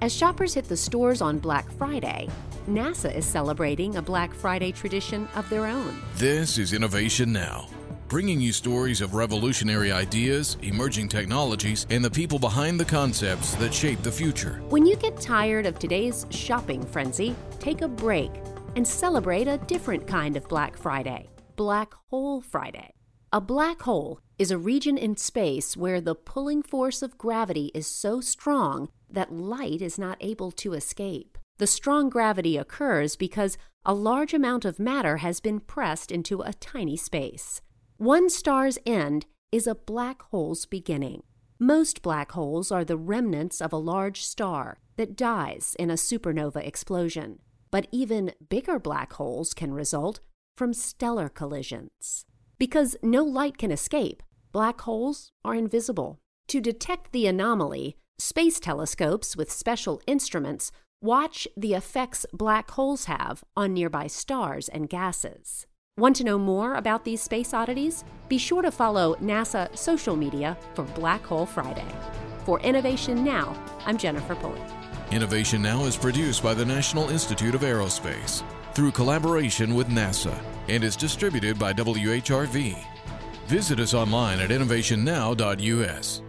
As shoppers hit the stores on Black Friday, NASA is celebrating a Black Friday tradition of their own. This is Innovation Now, bringing you stories of revolutionary ideas, emerging technologies, and the people behind the concepts that shape the future. When you get tired of today's shopping frenzy, take a break and celebrate a different kind of Black Friday Black Hole Friday. A black hole is a region in space where the pulling force of gravity is so strong that light is not able to escape. The strong gravity occurs because a large amount of matter has been pressed into a tiny space. One star's end is a black hole's beginning. Most black holes are the remnants of a large star that dies in a supernova explosion. But even bigger black holes can result from stellar collisions. Because no light can escape, black holes are invisible. To detect the anomaly, space telescopes with special instruments watch the effects black holes have on nearby stars and gases. Want to know more about these space oddities? Be sure to follow NASA social media for Black Hole Friday. For Innovation Now, I'm Jennifer Pulley. Innovation Now is produced by the National Institute of Aerospace through collaboration with NASA and is distributed by WHRV. Visit us online at innovationnow.us.